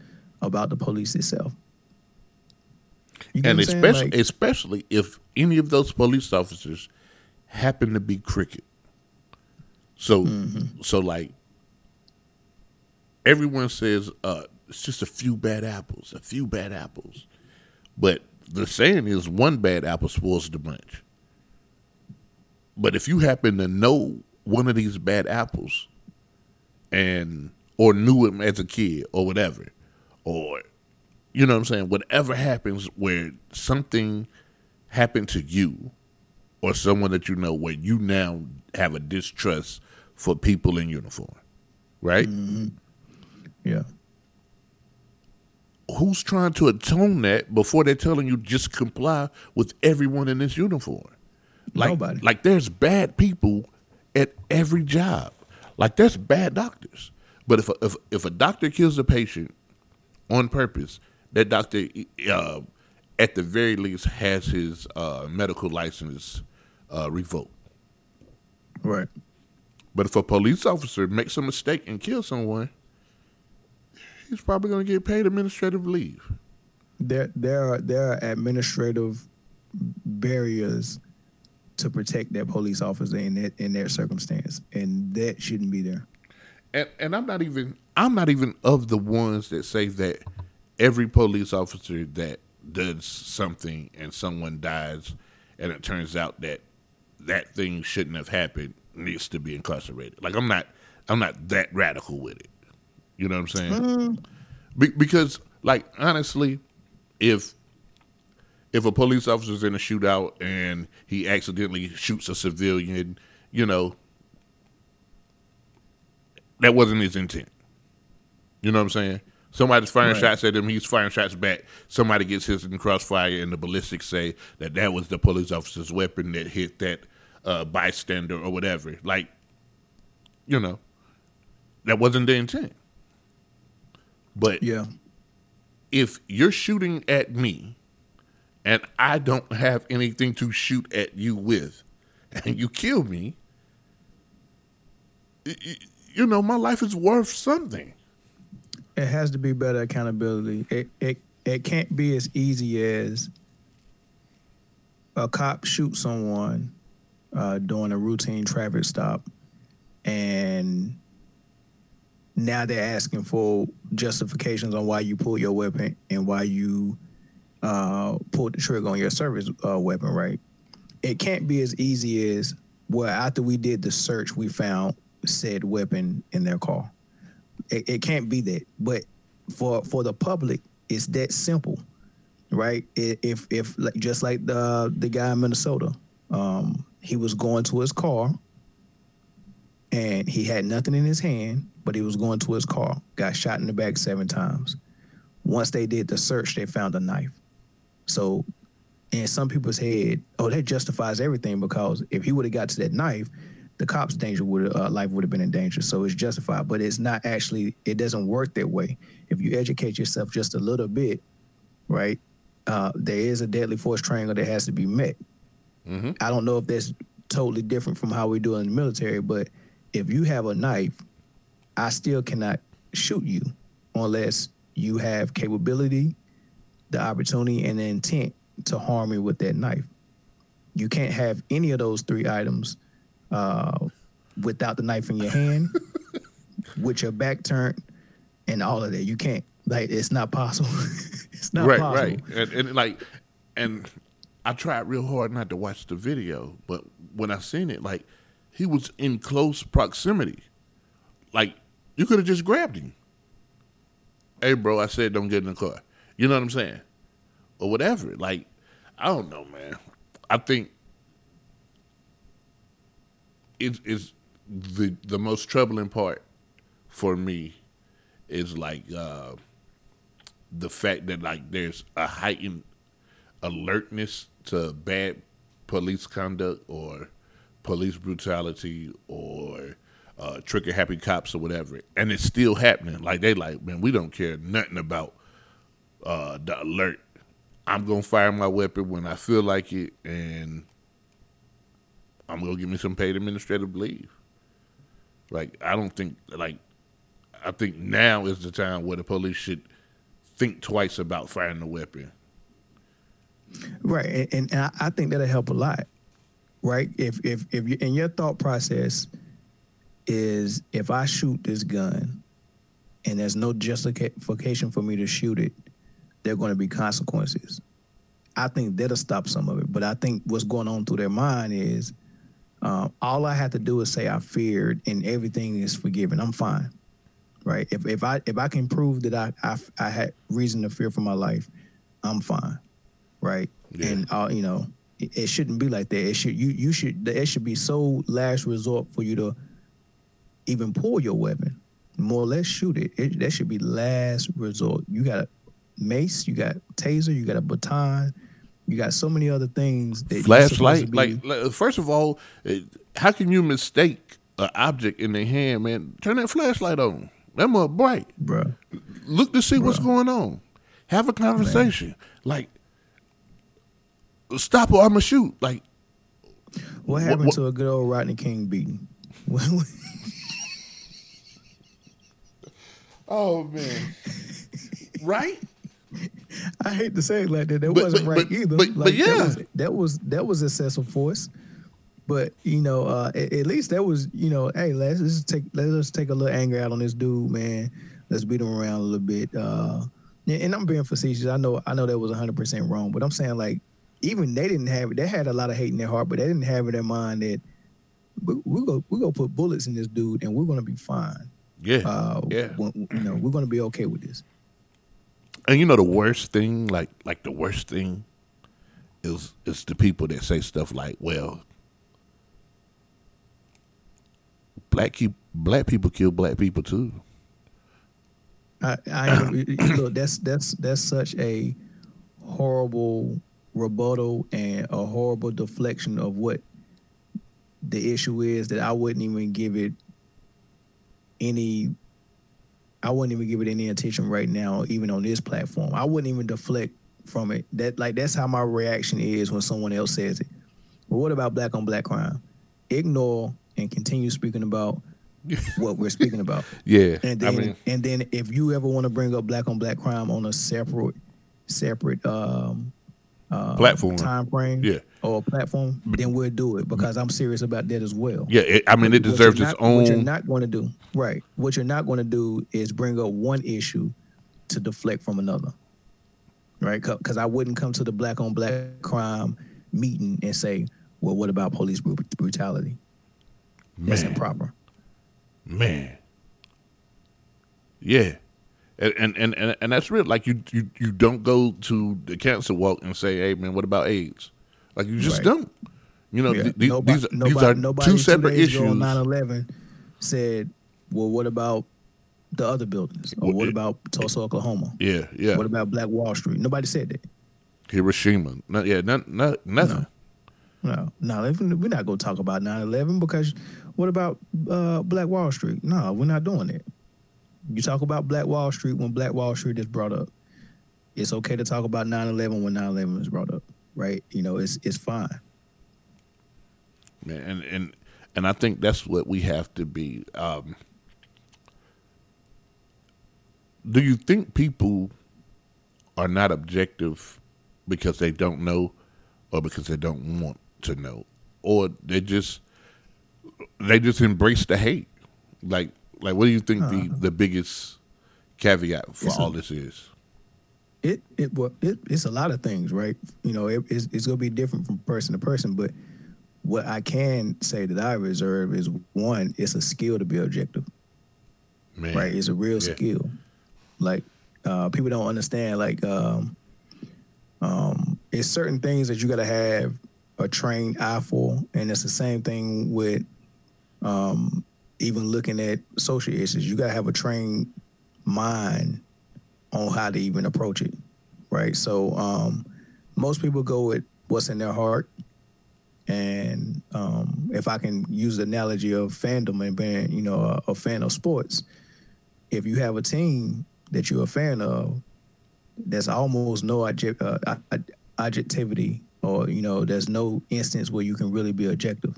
about the police itself. And what I'm saying? especially Like- especially if any of those police officers happen to be cricket. So Mm-hmm. so like everyone says uh it's just a few bad apples, a few bad apples. But the saying is one bad apple spoils the bunch. But if you happen to know one of these bad apples and or knew him as a kid or whatever, or you know what I'm saying, whatever happens where something happened to you or someone that you know where you now have a distrust for people in uniform, right? yeah. Who's trying to atone that before they're telling you just comply with everyone in this uniform? Like, Nobody. like there's bad people at every job. Like there's bad doctors. But if a, if if a doctor kills a patient on purpose, that doctor uh, at the very least has his uh, medical license uh. Right. But if a police officer makes a mistake and kills someone, he's probably going to get paid administrative leave. There there are there are administrative barriers to protect that police officer in that in their circumstance, and that shouldn't be there. And and I'm not even I'm not even of the ones that say that every police officer that does something and someone dies and it turns out that that thing shouldn't have happened needs to be incarcerated. Like I'm not I'm not that radical with it. You know what I'm saying? Mm-hmm. Be- because like honestly, if if a police officer's in a shootout and he accidentally shoots a civilian, you know, that wasn't his intent. You know what I'm saying? Somebody's firing Right. shots at him. He's firing shots back. Somebody gets hit in crossfire, and the ballistics say that that was the police officer's weapon that hit that uh, bystander or whatever. Like, you know, that wasn't the intent. But Yeah. if you're shooting at me, and I don't have anything to shoot at you with, and you kill me, you know, my life is worth something. It has to be better accountability. It it it can't be as easy as a cop shoots someone uh, during a routine traffic stop, and now they're asking for justifications on why you pulled your weapon and why you uh, pulled the trigger on your service uh, weapon. Right? It can't be as easy as well. After we did the search, we found said weapon in their car it, it can't be that. But for for the public, it's that simple, right? If if just like the the guy in Minnesota, um, he was going to his car, and he had nothing in his hand, but he was going to his car. Got shot in the back seven times. Once they did the search, they found a knife. So, in some people's head, oh, that justifies everything because if he would have got to that knife, the cop's danger would uh, life would have been in danger. So it's justified, but it's not actually. It doesn't work that way. If you educate yourself just a little bit, right? Uh, there is a deadly force triangle that has to be met. Mhm. I don't know if that's totally different from how we do it in the military, but if you have a knife, I still cannot shoot you unless you have capability, the opportunity, and the intent to harm me with that knife. You can't have any of those three items uh, without the knife in your hand, with your back turned, and all of that. You can't. Like it's not possible. it's not right, possible. right, and, and like, and I tried real hard not to watch the video, but when I seen it, like, he was in close proximity. Like, you could have just grabbed him. Hey, bro, I said don't get in the car. You know what I'm saying, or whatever. Like, I don't know, man. I think it is the the most troubling part for me is like. Uh, the fact that like there's a heightened alertness to bad police conduct or police brutality or uh, trigger happy cops or whatever, and it's still happening. Like they like, man, we don't care nothing about uh, the alert. I'm gonna fire my weapon when I feel like it, and I'm gonna give me some paid administrative leave. Like I don't think like I think now is the time where the police should think twice about firing a weapon. Right, and, and, I think that'll help a lot. Right, if if if you and your thought process is if I shoot this gun and there's no justification for me to shoot it, there are going to be consequences. I think that'll stop some of it. But I think what's going on through their mind is um, all I have to do is say I feared, and everything is forgiven. I'm fine. Right. If if I if I can prove that I I, I had reason to fear for my life, I'm fine. Right. Yeah. And uh, you know, it, it shouldn't be like that. It should you you should it should be so last resort for you to even pull your weapon. More or less shoot it. it that should be last resort. You got a mace, you got taser, you got a baton, you got so many other things that you're supposed to Flashlight, like, like, first of all, eh, how can you mistake an object in their hand, man? Turn that flashlight on. That mother bright. bruh. Look to see what's going on. Have a conversation. Like, stop or I'ma shoot. Like, What happened what- to a good old Rodney King beating? oh man, right? I hate to say it like that. That But- wasn't but- right either. but- Like, yeah. that was, that was that was excessive force. But you know, uh, at, at least that was you know, hey, let's just take let's take a little anger out on this dude, man. Let's beat him around a little bit. Uh, and, and I'm being facetious. I know I know that was 100 percent wrong, but I'm saying like even they didn't have it. They had a lot of hate in their heart, but they didn't have it in their mind that we, we go we're gonna put bullets in this dude and we're gonna be fine. Yeah, Uh, yeah. when- you know, we're gonna be okay with this. And you know the worst thing, like like the worst thing, is is the people that say stuff like, "Well, black keep, black people kill black people too." I, I look, that's that's that's such a horrible rebuttal and a horrible deflection of what the issue is that I wouldn't even give it any I wouldn't even give it any attention right now, even on this platform. I wouldn't even deflect from it. That like that's how my reaction is when someone else says it. But what about black on black crime? Ignore and continue speaking about what we're speaking about. Yeah, And then I mean, and then if you ever want to bring up black on black crime on a separate separate um uh, Platform. time frame Yeah. or platform, then we'll do it because I'm serious about that as well. yeah, it, I mean, it deserves its not- What you're own. not going to do, right? What you're not going to do is bring up one issue to deflect from another, right? Because I wouldn't come to the black on black crime meeting and say, "Well, what about police bru- brutality?" That's improper. Man. Yeah. And, and and and that's real. Like you, you you don't go to the cancer walk and say, "Hey man, what about AIDS?" Like you just Right. don't. You know, Yeah. th- th- nobody, these, are- nobody, these are nobody two separate ago issues. on 9/11 said, "Well, what about the other buildings? Or Well, what it- about Tulsa, Oklahoma? Yeah, yeah. What about Black Wall Street?" Nobody said that. Hiroshima. No, yeah, not, not, nothing. No, no, if- we're not going to talk about 9/11 because what about uh, Black Wall Street? No, we're not doing it. You talk about Black Wall Street when Black Wall Street is brought up. It's okay to talk about 9/11 when 9/11 is brought up, right? You know, it's it's fine. Man, and and and I think that's what we have to be. Um, do you think people are not objective because they don't know, or because they don't want to know, or they just they just embrace the hate? Like, like, what do you think the the biggest caveat for It's a- all this is? It it well it, it's a lot of things, right? You know, it, it's it's gonna be different from person to person, but what I can say that I reserve is one, it's a skill to be objective. Man, right? It's a real Yeah. skill. Like uh, people don't understand. Like um, um, it's certain things that you got to have a trained eye for, and it's the same thing with um, even looking at social issues. You got to have a trained mind on how to even approach it, right? So um, most people go with what's in their heart. And um, if I can use the analogy of fandom and being, you know, a, a fan of sports, if you have a team that you're a fan of, there's almost no adje- uh, or you know there's no instance where you can really be objective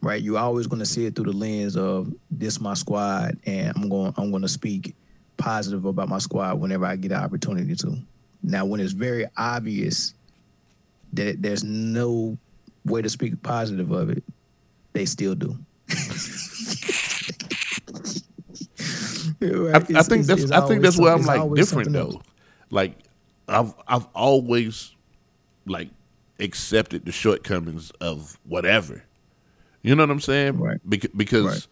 right you're always going to see it through the lens of this my squad and i'm going i'm going to speak positive about my squad whenever i get an opportunity to now when it's very obvious that there's no way to speak positive of it they still do I, I think that's I think that's where I'm like different else. though. Like I've I've always like accepted the shortcomings of whatever. You know what I'm saying? Right. Bec- because Right.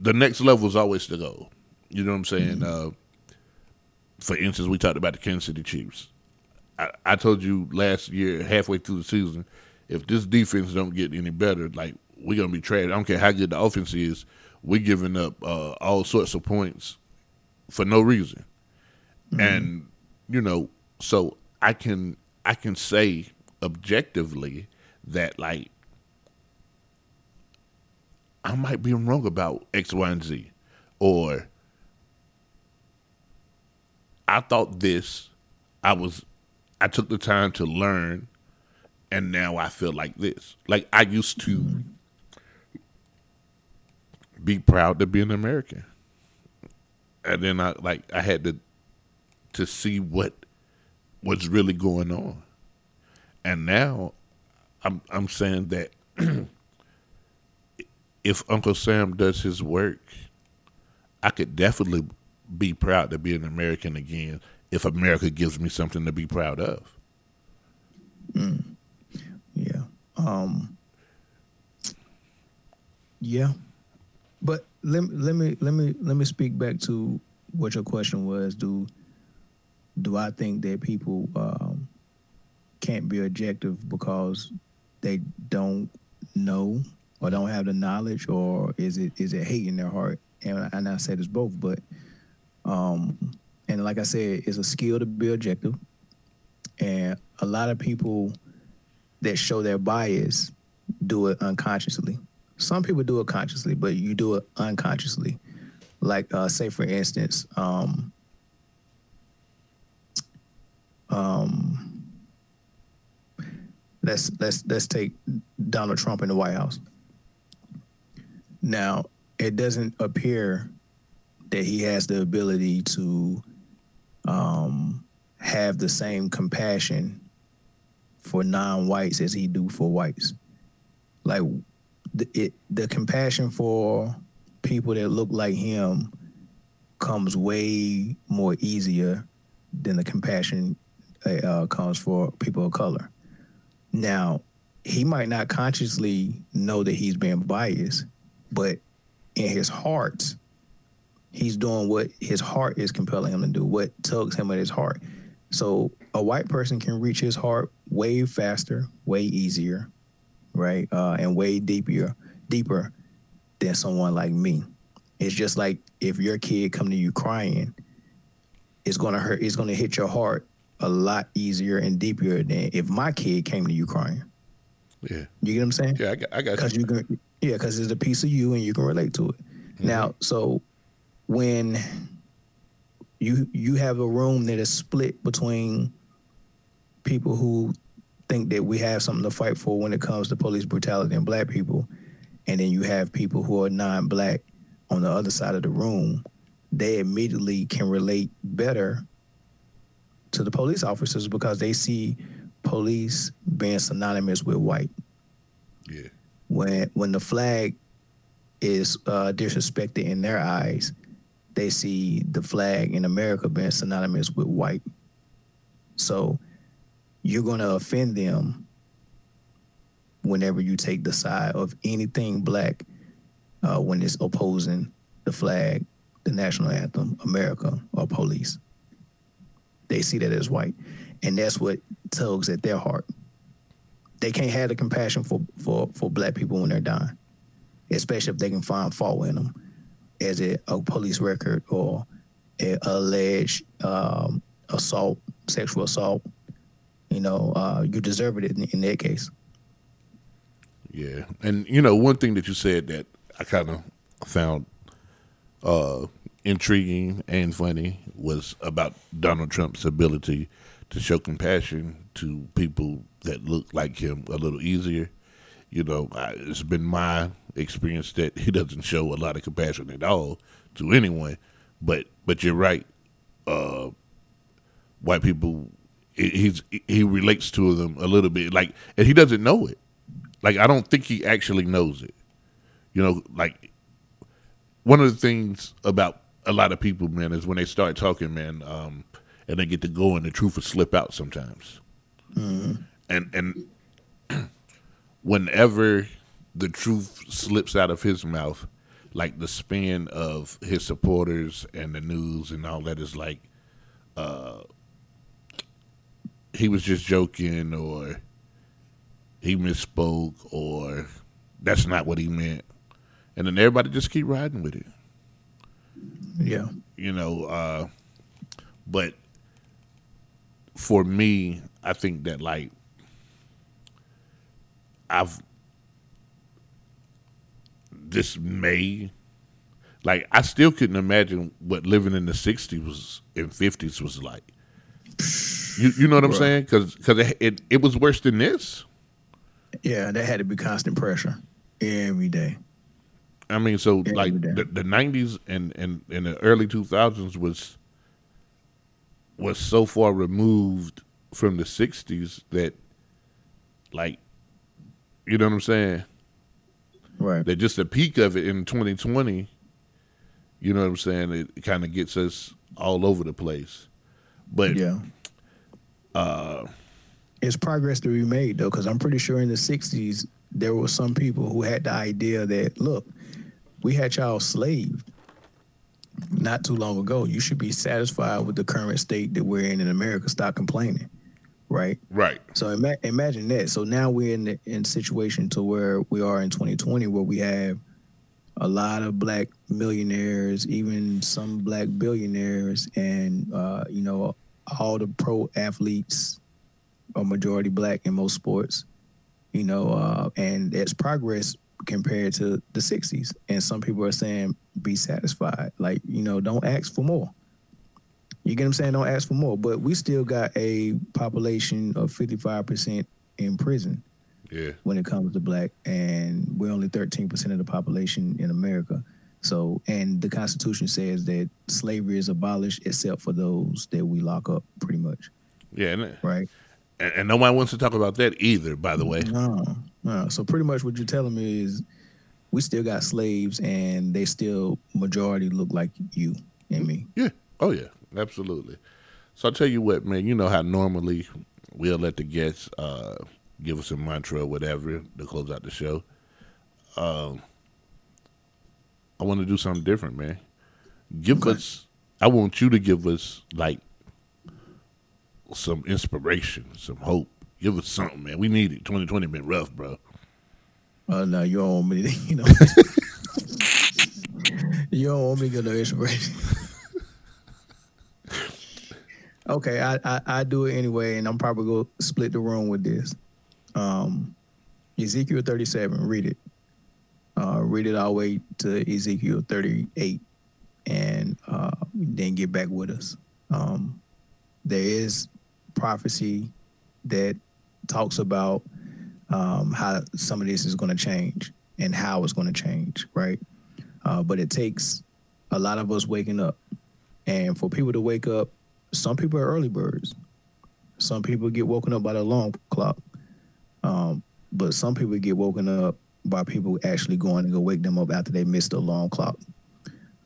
the next level is always the goal. You know what I'm saying? Mm-hmm. Uh, for instance, we talked about the Kansas City Chiefs. I, I told you last year, halfway through the season, if this defense don't get any better, like we're gonna be trash. I don't care how good the offense is. We're giving up uh, all sorts of points for no reason, and you know, so I can I can say objectively that like I might be wrong about X, Y, and Z, or I thought this. I was I took the time to learn, and now I feel like this. Like I used to be proud to be an American, and then I like I had to to see what was really going on, and now I'm I'm saying that if Uncle Sam does his work, I could definitely be proud to be an American again if America gives me something to be proud of. Yeah. Um Yeah. But let me let me let me let me speak back to what your question was. Do do I think that people um can't be objective because they don't know or don't have the knowledge, or is it is it hate in their heart? And, and I said it's both, but um, and like I said, it's a skill to be objective, and a lot of people that show their bias do it unconsciously. Some people do it consciously, but you do it unconsciously. Like, uh, say for instance, um, um, let's let's let's take Donald Trump in the White House. Now, it doesn't appear that he has the ability to um, have the same compassion for non-whites as he do for whites. Like the, it, the compassion for people that look like him comes way more easier than the compassion uh, comes for people of color. Now, he might not consciously know that he's being biased, but in his heart, he's doing what his heart is compelling him to do, what tugs him at his heart. So a white person can reach his heart way faster, way easier, right, uh, and way deeper, deeper than someone like me. It's just like if your kid come to you crying, it's gonna hurt. It's gonna hit your heart a lot easier and deeper than if my kid came to you crying. Yeah, you get what I'm saying? Yeah, I got, I got Because you. Yeah, because it's a piece of you and you can relate to it. Mm-hmm. Now, so when you you have a room that is split between people who think that we have something to fight for when it comes to police brutality and black people, and then you have people who are non-black on the other side of the room, they immediately can relate better to the police officers because they see police being synonymous with white. Yeah, When when the flag is uh, disrespected in their eyes, they see the flag in America being synonymous with white. So you're going to offend them whenever you take the side of anything black uh, when it's opposing the flag, the national anthem, America, or police. They see that as white. And that's what tugs at their heart. They can't have the compassion for, for, for black people when they're dying, especially if they can find fault in them as a, a police record or alleged um, assault, sexual assault. You know, uh, you deserve it in, in that case. yeah. And you know, one thing that you said that I kind of found uh, intriguing and funny was about Donald Trump's ability to show compassion to people that look like him a little easier. You know, I, it's been my experience that he doesn't show a lot of compassion at all to anyone. But but you're right. Uh, white people, he- he's he relates to them a little bit, like, and he doesn't know it. Like I don't think he actually knows it. You know, like one of the things about a lot of people, man, is when they start talking, man, um, and they get to go and the truth will slip out sometimes. And and whenever the truth slips out of his mouth, like the spin of his supporters and the news and all that is like, uh, he was just joking or he misspoke or that's not what he meant. And then everybody just keep riding with it Yeah. you know uh but for me i think that like i've this may like i still couldn't imagine what living in the 60s was and 50s was like you, you know what i'm Right. saying because it, it, it was worse than this Yeah, that had to be constant pressure every day. I mean, so Yeah, like the, the '90s and, and and the early 2000s was was so far removed from the '60s that, like, you know what I'm saying? Right. That just the peak of it in 2020. You know what I'm saying? It kind of gets us all over the place. But Yeah. uh, It's progress to be made though, because I'm pretty sure in the '60s there were some people who had the idea that look, we had y'all slaved not too long ago. You should be satisfied with the current state that we're in in America. Stop complaining. Right? Right. So ima- imagine that. So now we're in the in situation to where we are in 2020, where we have a lot of black millionaires, even some black billionaires, and uh, you know all the pro athletes are majority black in most sports. You know, uh, and it's progress compared to the 60s. And some people are saying, be satisfied. Like, you know, don't ask for more. You get what I'm saying? Don't ask for more. But we still got a population of 55% in prison Yeah. when it comes to black, and we're only 13% of the population in America. So, and the Constitution says that slavery is abolished except for those that we lock up, pretty much, Yeah. And, right? and, and nobody wants to talk about that either, by the way. No, no. So pretty much what you're telling me is we still got slaves and they still majority look like you and me. Yeah. Oh yeah. Absolutely. So I'll tell you what, man, you know how normally we'll let the guests uh, give us a mantra or whatever to close out the show. Um, I want to do something different, man. Give Okay. us I want you to give us like some inspiration, some hope. Give us something, man. We need it. 2020 been rough, bro. Uh, no, you don't want me to, you know. you don't want me to get no inspiration. Okay, I, I I do it anyway, and I'm probably gonna split the room with this. Um, Ezekiel 37, read it. Uh, read it all the way to Ezekiel 38, and uh, then get back with us. Um, there is prophecy that talks about um, how some of this is going to change and how it's going to change, right? Uh, but it takes a lot of us waking up. And for people to wake up, some people are early birds. Some people get woken up by the alarm clock. Um, but some people get woken up by people actually going to go wake them up after they missed the alarm clock.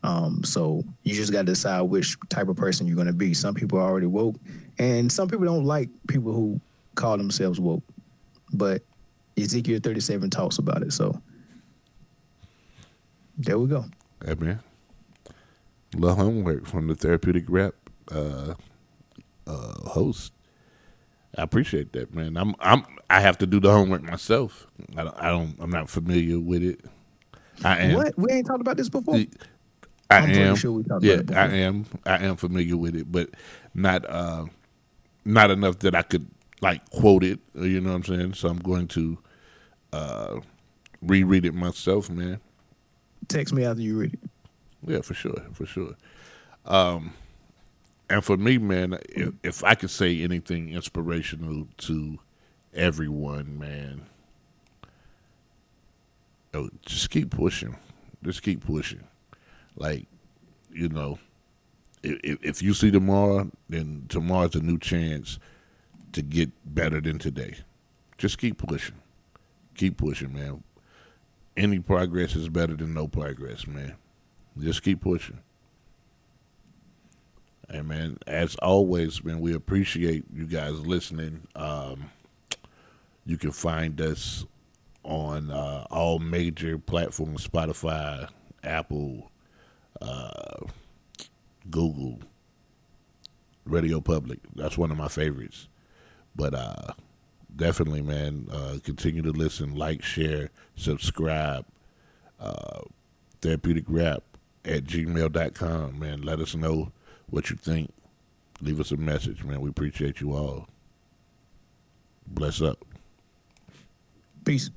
Um, so you just got to decide which type of person you're going to be. Some people are already woke, and some people don't like people who call themselves woke. But Ezekiel 37 talks about it. So there we go. Hey, man. Little homework from the therapeutic rap uh, uh, host. I appreciate that, man. I'm I'm I have to do the homework myself. I don't, I don't I'm not familiar with it. I am. What? We ain't talked about this before? I I'm am. sure yeah, I am. I am familiar with it, but not uh, not enough that I could like quote it. uh, You know what I'm saying? So I'm going to uh, reread it myself, man. Text me after you read it. Yeah, for sure, for sure. Um, and for me, man, if, if I could say anything inspirational to everyone, man, oh, just keep pushing. Just keep pushing. Like, you know, if, if you see tomorrow, then tomorrow's a new chance to get better than today. Just keep pushing. Keep pushing, man. Any progress is better than no progress, man. Just keep pushing. And man, as always, man, we appreciate you guys listening. Um, you can find us on uh, all major platforms: Spotify, Apple, uh, Google, RadioPublic. That's one of my favorites. But uh, definitely, man, uh, continue to listen, like, share, subscribe. Uh, therapeutic rap at gmail.com, man. Let us know what you think. Leave us a message, man. We appreciate you all. Bless up. Peace.